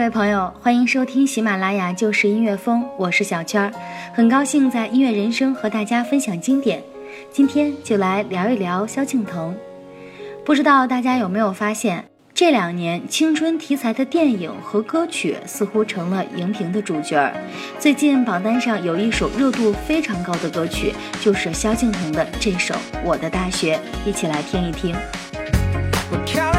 各位朋友，欢迎收听喜马拉雅就是音乐风，我是小圈儿，很高兴在音乐人生和大家分享经典。今天就来聊一聊萧敬腾。不知道大家有没有发现，这两年青春题材的电影和歌曲似乎成了荧屏的主角。最近榜单上有一首热度非常高的歌曲，就是萧敬腾的这首《我的大学》，一起来听一听。家，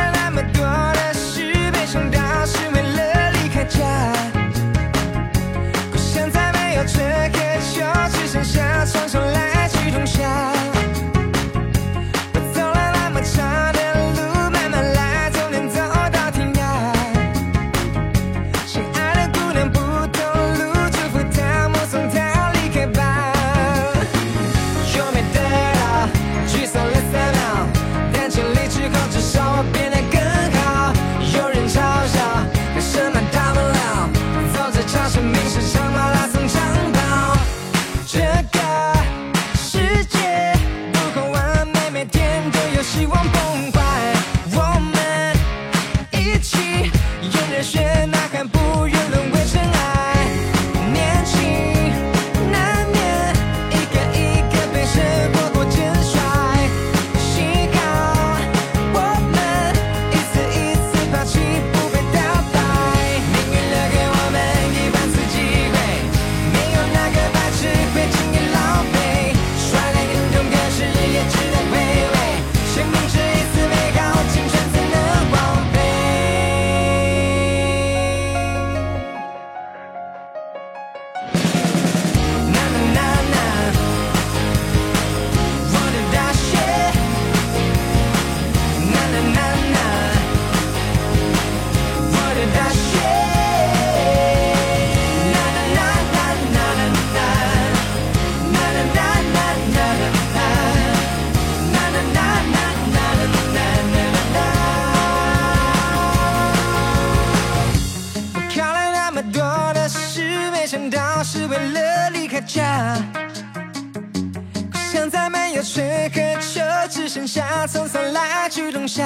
下匆匆来去冬夏。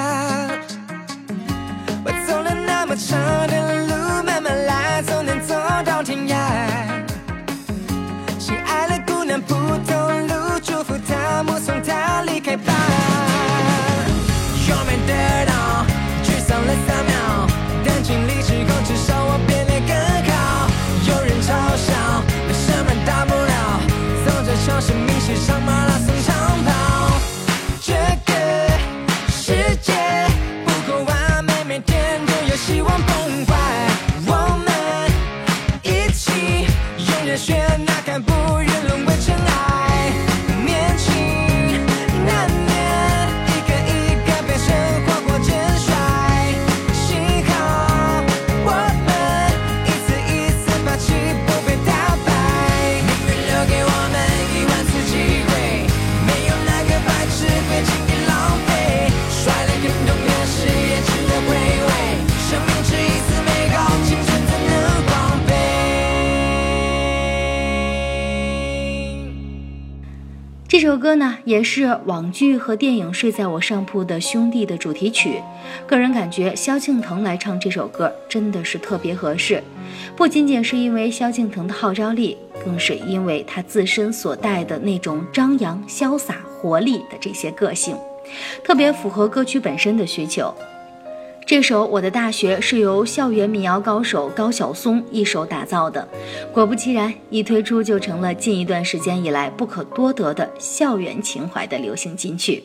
我走了那么长的路，也是网剧和电影《睡在我上铺的兄弟》的主题曲。个人感觉，萧敬腾来唱这首歌真的是特别合适，不仅仅是因为萧敬腾的号召力，更是因为他自身所带的那种张扬、潇洒、活力的这些个性，特别符合歌曲本身的需求。这首《我的大学》是由校园民谣高手高晓松一手打造的，果不其然，一推出就成了近一段时间以来不可多得的校园情怀的流行金曲。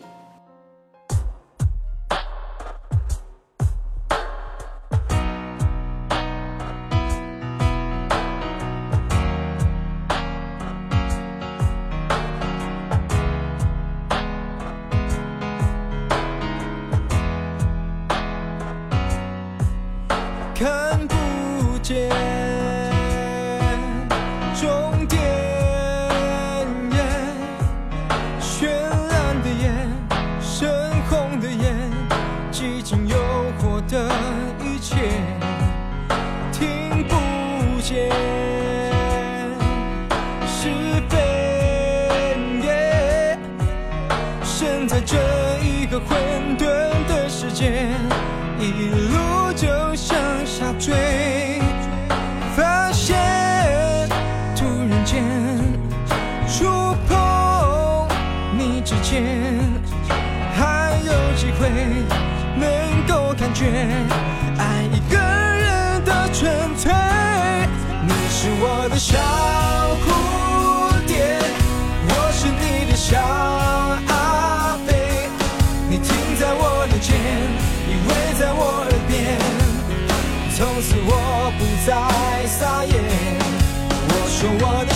说我的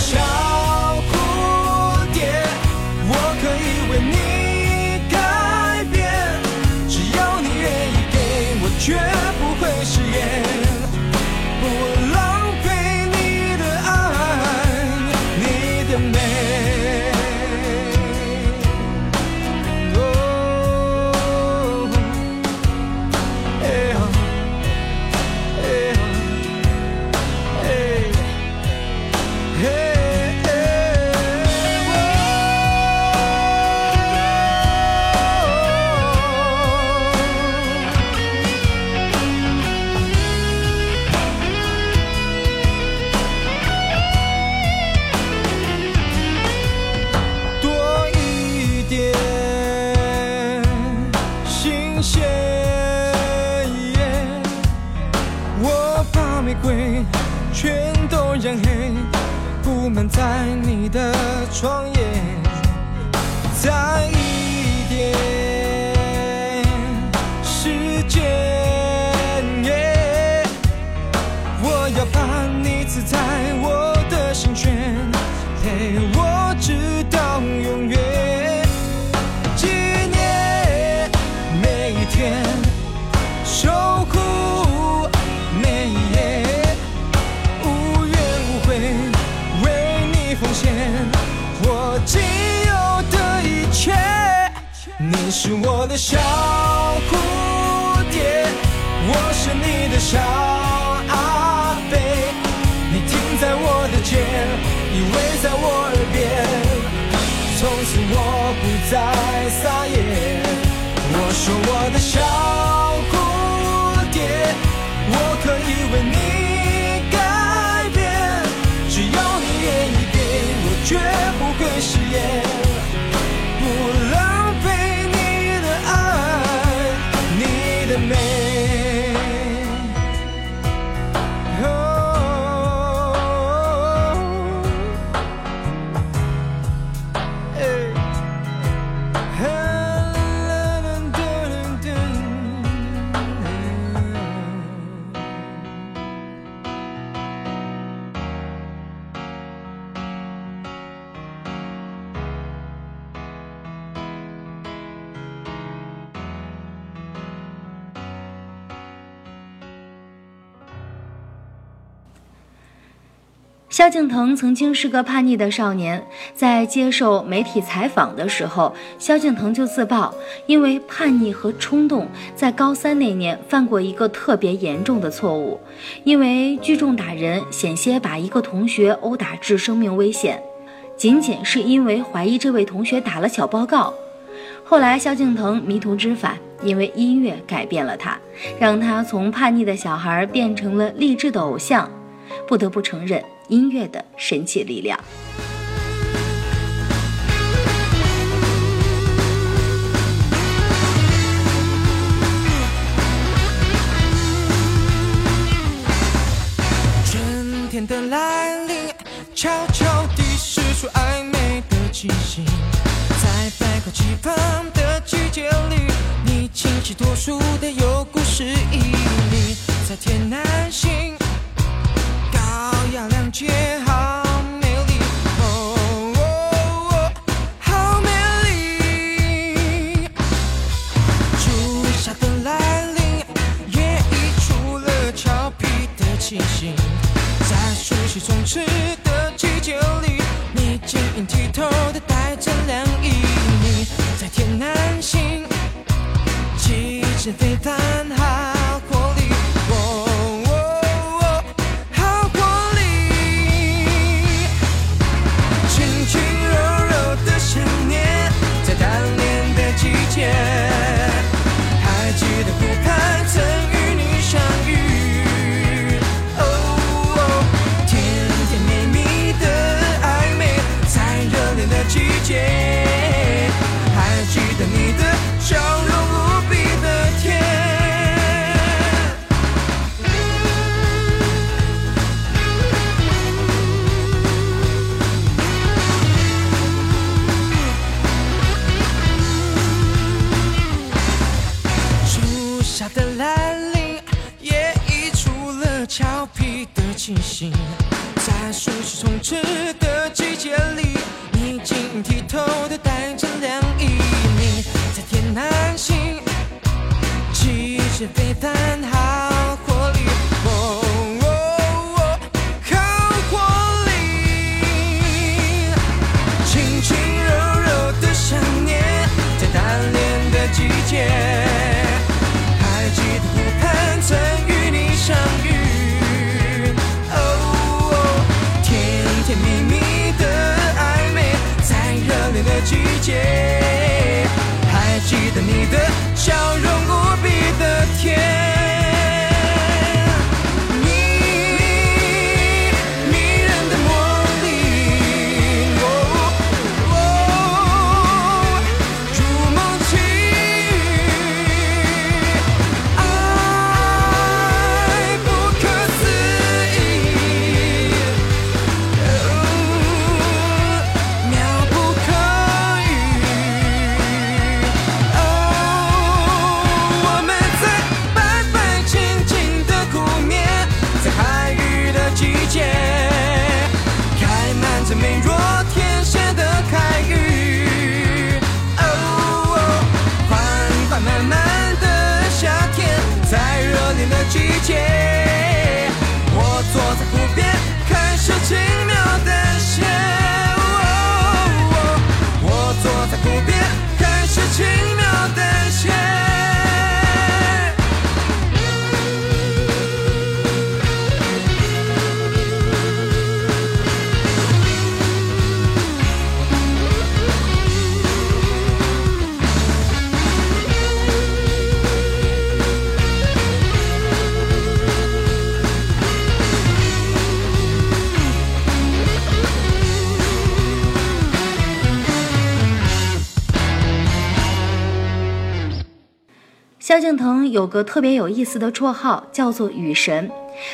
是我的小蝴蝶，我是你的小阿飞，你停在我的肩，依偎在我耳边。从此我不再撒野。我说我的小蝴蝶，我可以为你改变，只要你愿意给我，绝不会食言，萧敬腾曾经是个叛逆的少年，在接受媒体采访的时候，萧敬腾就自曝，因为叛逆和冲动，在高三那年犯过一个特别严重的错误，因为聚众打人，险些把一个同学殴打致生命危险，仅仅是因为怀疑这位同学打了小报告。后来，萧敬腾迷途知返，因为音乐改变了他，让他从叛逆的小孩变成了励志的偶像。不得不承认音乐的神奇力量。春天的来临，悄悄地释出暧昧的气息，在百花齐放的季节里，你清奇脱俗的有故事意义，在天南星，悉充斥的季节里，你晶莹剔透的带着凉意，你在天南星，气质非凡，俏皮的清醒。在熟悉充斥的季节里，你晶莹剔透的带着凉意。你在天南星，气质非凡，还记得你的笑容敬腾有个特别有意思的绰号，叫做“雨神”。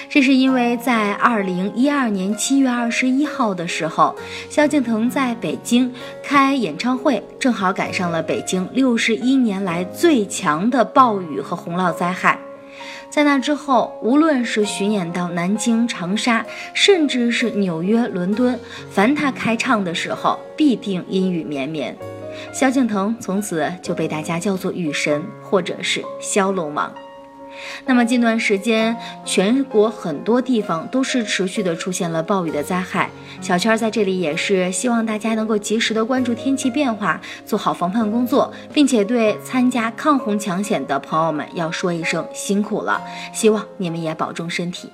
这是因为在二零一二年七月二十一号的时候，萧敬腾在北京开演唱会，正好赶上了北京六十一年来最强的暴雨和洪涝灾害。在那之后，无论是巡演到南京、长沙，甚至是纽约、伦敦，凡他开唱的时候，必定阴雨绵绵。萧敬腾从此就被大家叫做雨神，或者是骁龙王。那么近段时间，全国很多地方都是持续的出现了暴雨的灾害。小圈在这里也是希望大家能够及时的关注天气变化，做好防范工作，并且对参加抗洪抢险的朋友们要说一声辛苦了，希望你们也保重身体。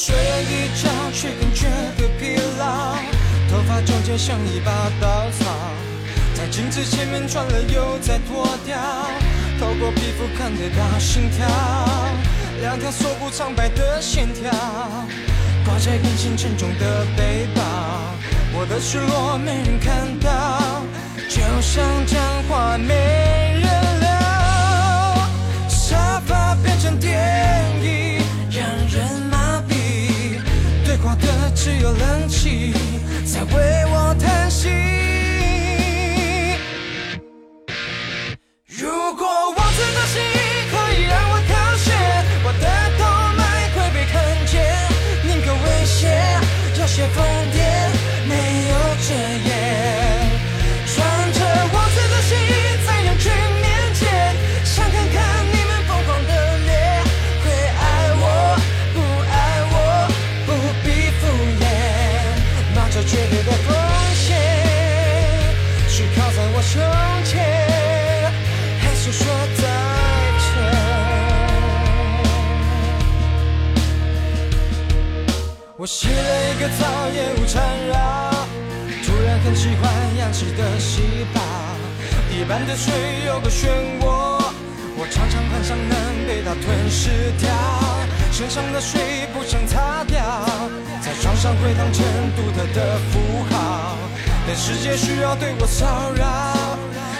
睡了一觉，却更觉得疲劳，头发中间像一把稻草，在镜子前面转了又再脱掉，透过皮肤看得到心跳，两条锁骨苍白的线条，挂在眼前沉重的背包，我的失落没人看到，只有冷气个草，烟雾缠绕，突然很喜欢氧气的细胞。一般的水有个漩涡，我常常幻想能被它吞噬掉。身上的水不想擦掉，在床上回荡成独特的符号。但世界需要对我骚扰，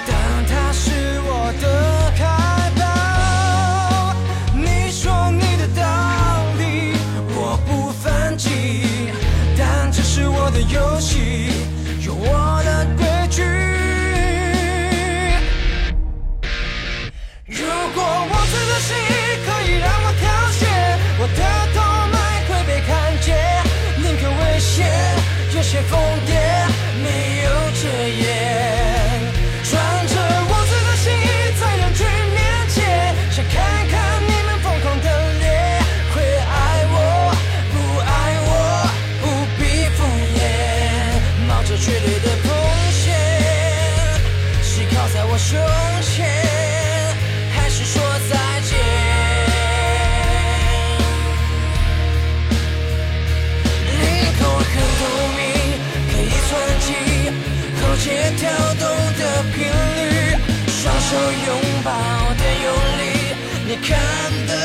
但它是我的靠看得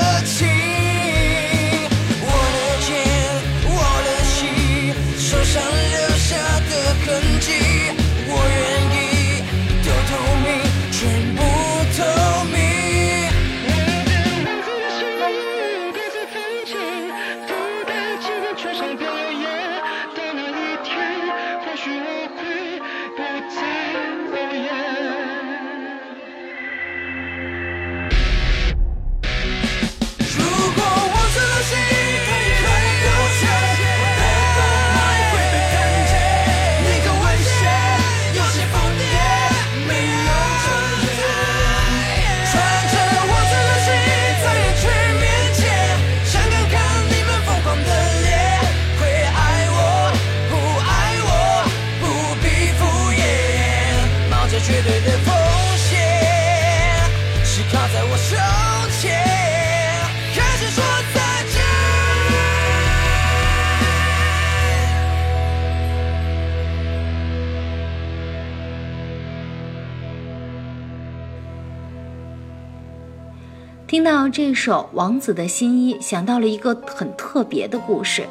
这首《王子的新衣》，想到了一个很特别的故事。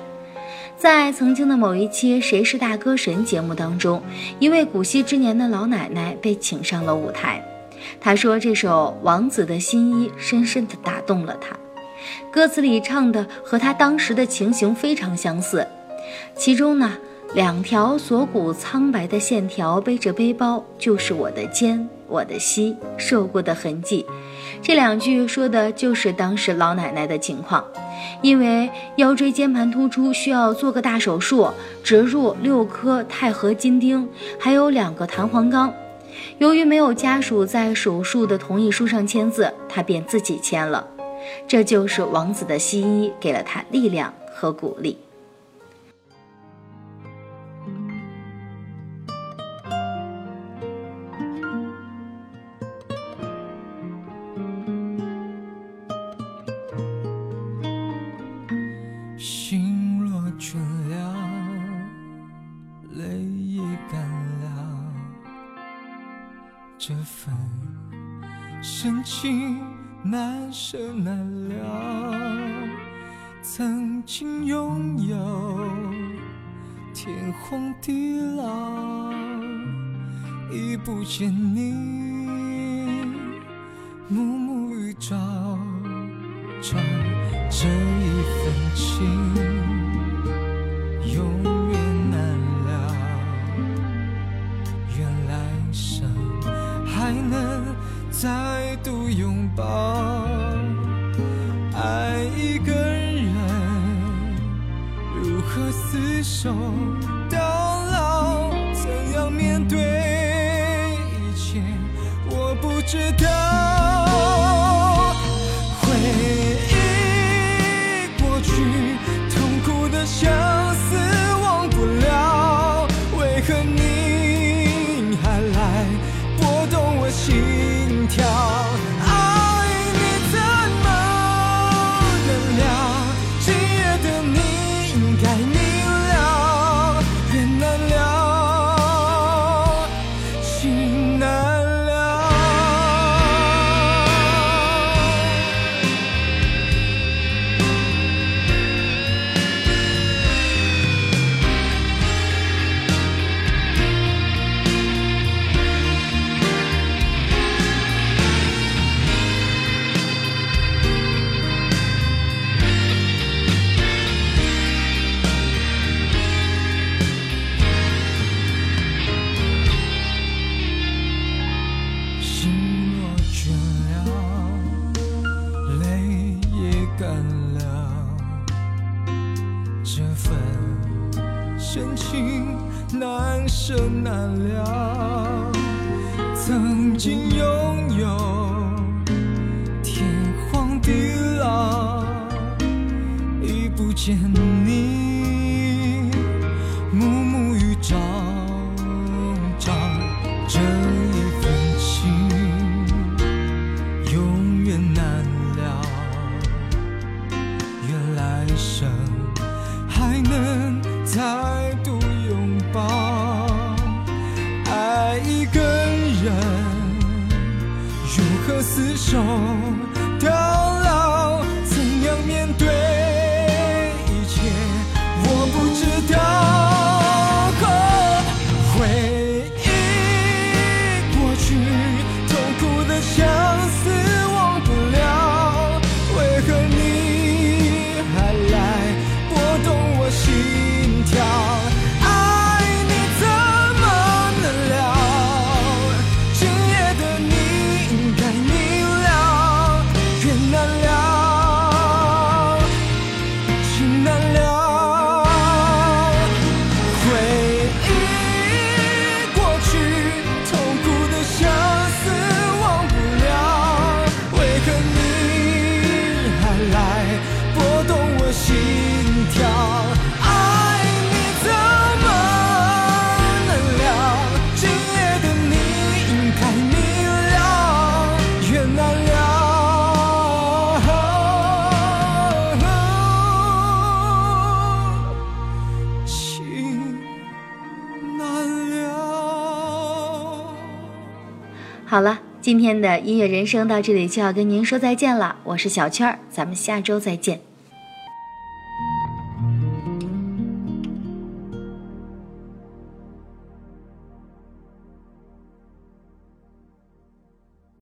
在曾经的某一期《谁是大歌神》节目当中，一位古稀之年的老奶奶被请上了舞台。她说：“这首《王子的新衣》深深地打动了她，歌词里唱的和她当时的情形非常相似。其中呢，两条锁骨苍白的线条背着背包，就是我的肩，我的膝受过的痕迹。”这两句说的就是当时老奶奶的情况，因为腰椎间盘突出需要做个大手术，植入六颗钛合金钉，还有两个弹簧钢。由于没有家属在手术的同意书上签字，她便自己签了。这就是王子的西医给了她力量和鼓励。生难料曾经拥有天荒地老已不见好了今天的音乐人生到这里就要跟您说再见了我是小圈儿咱们下周再见。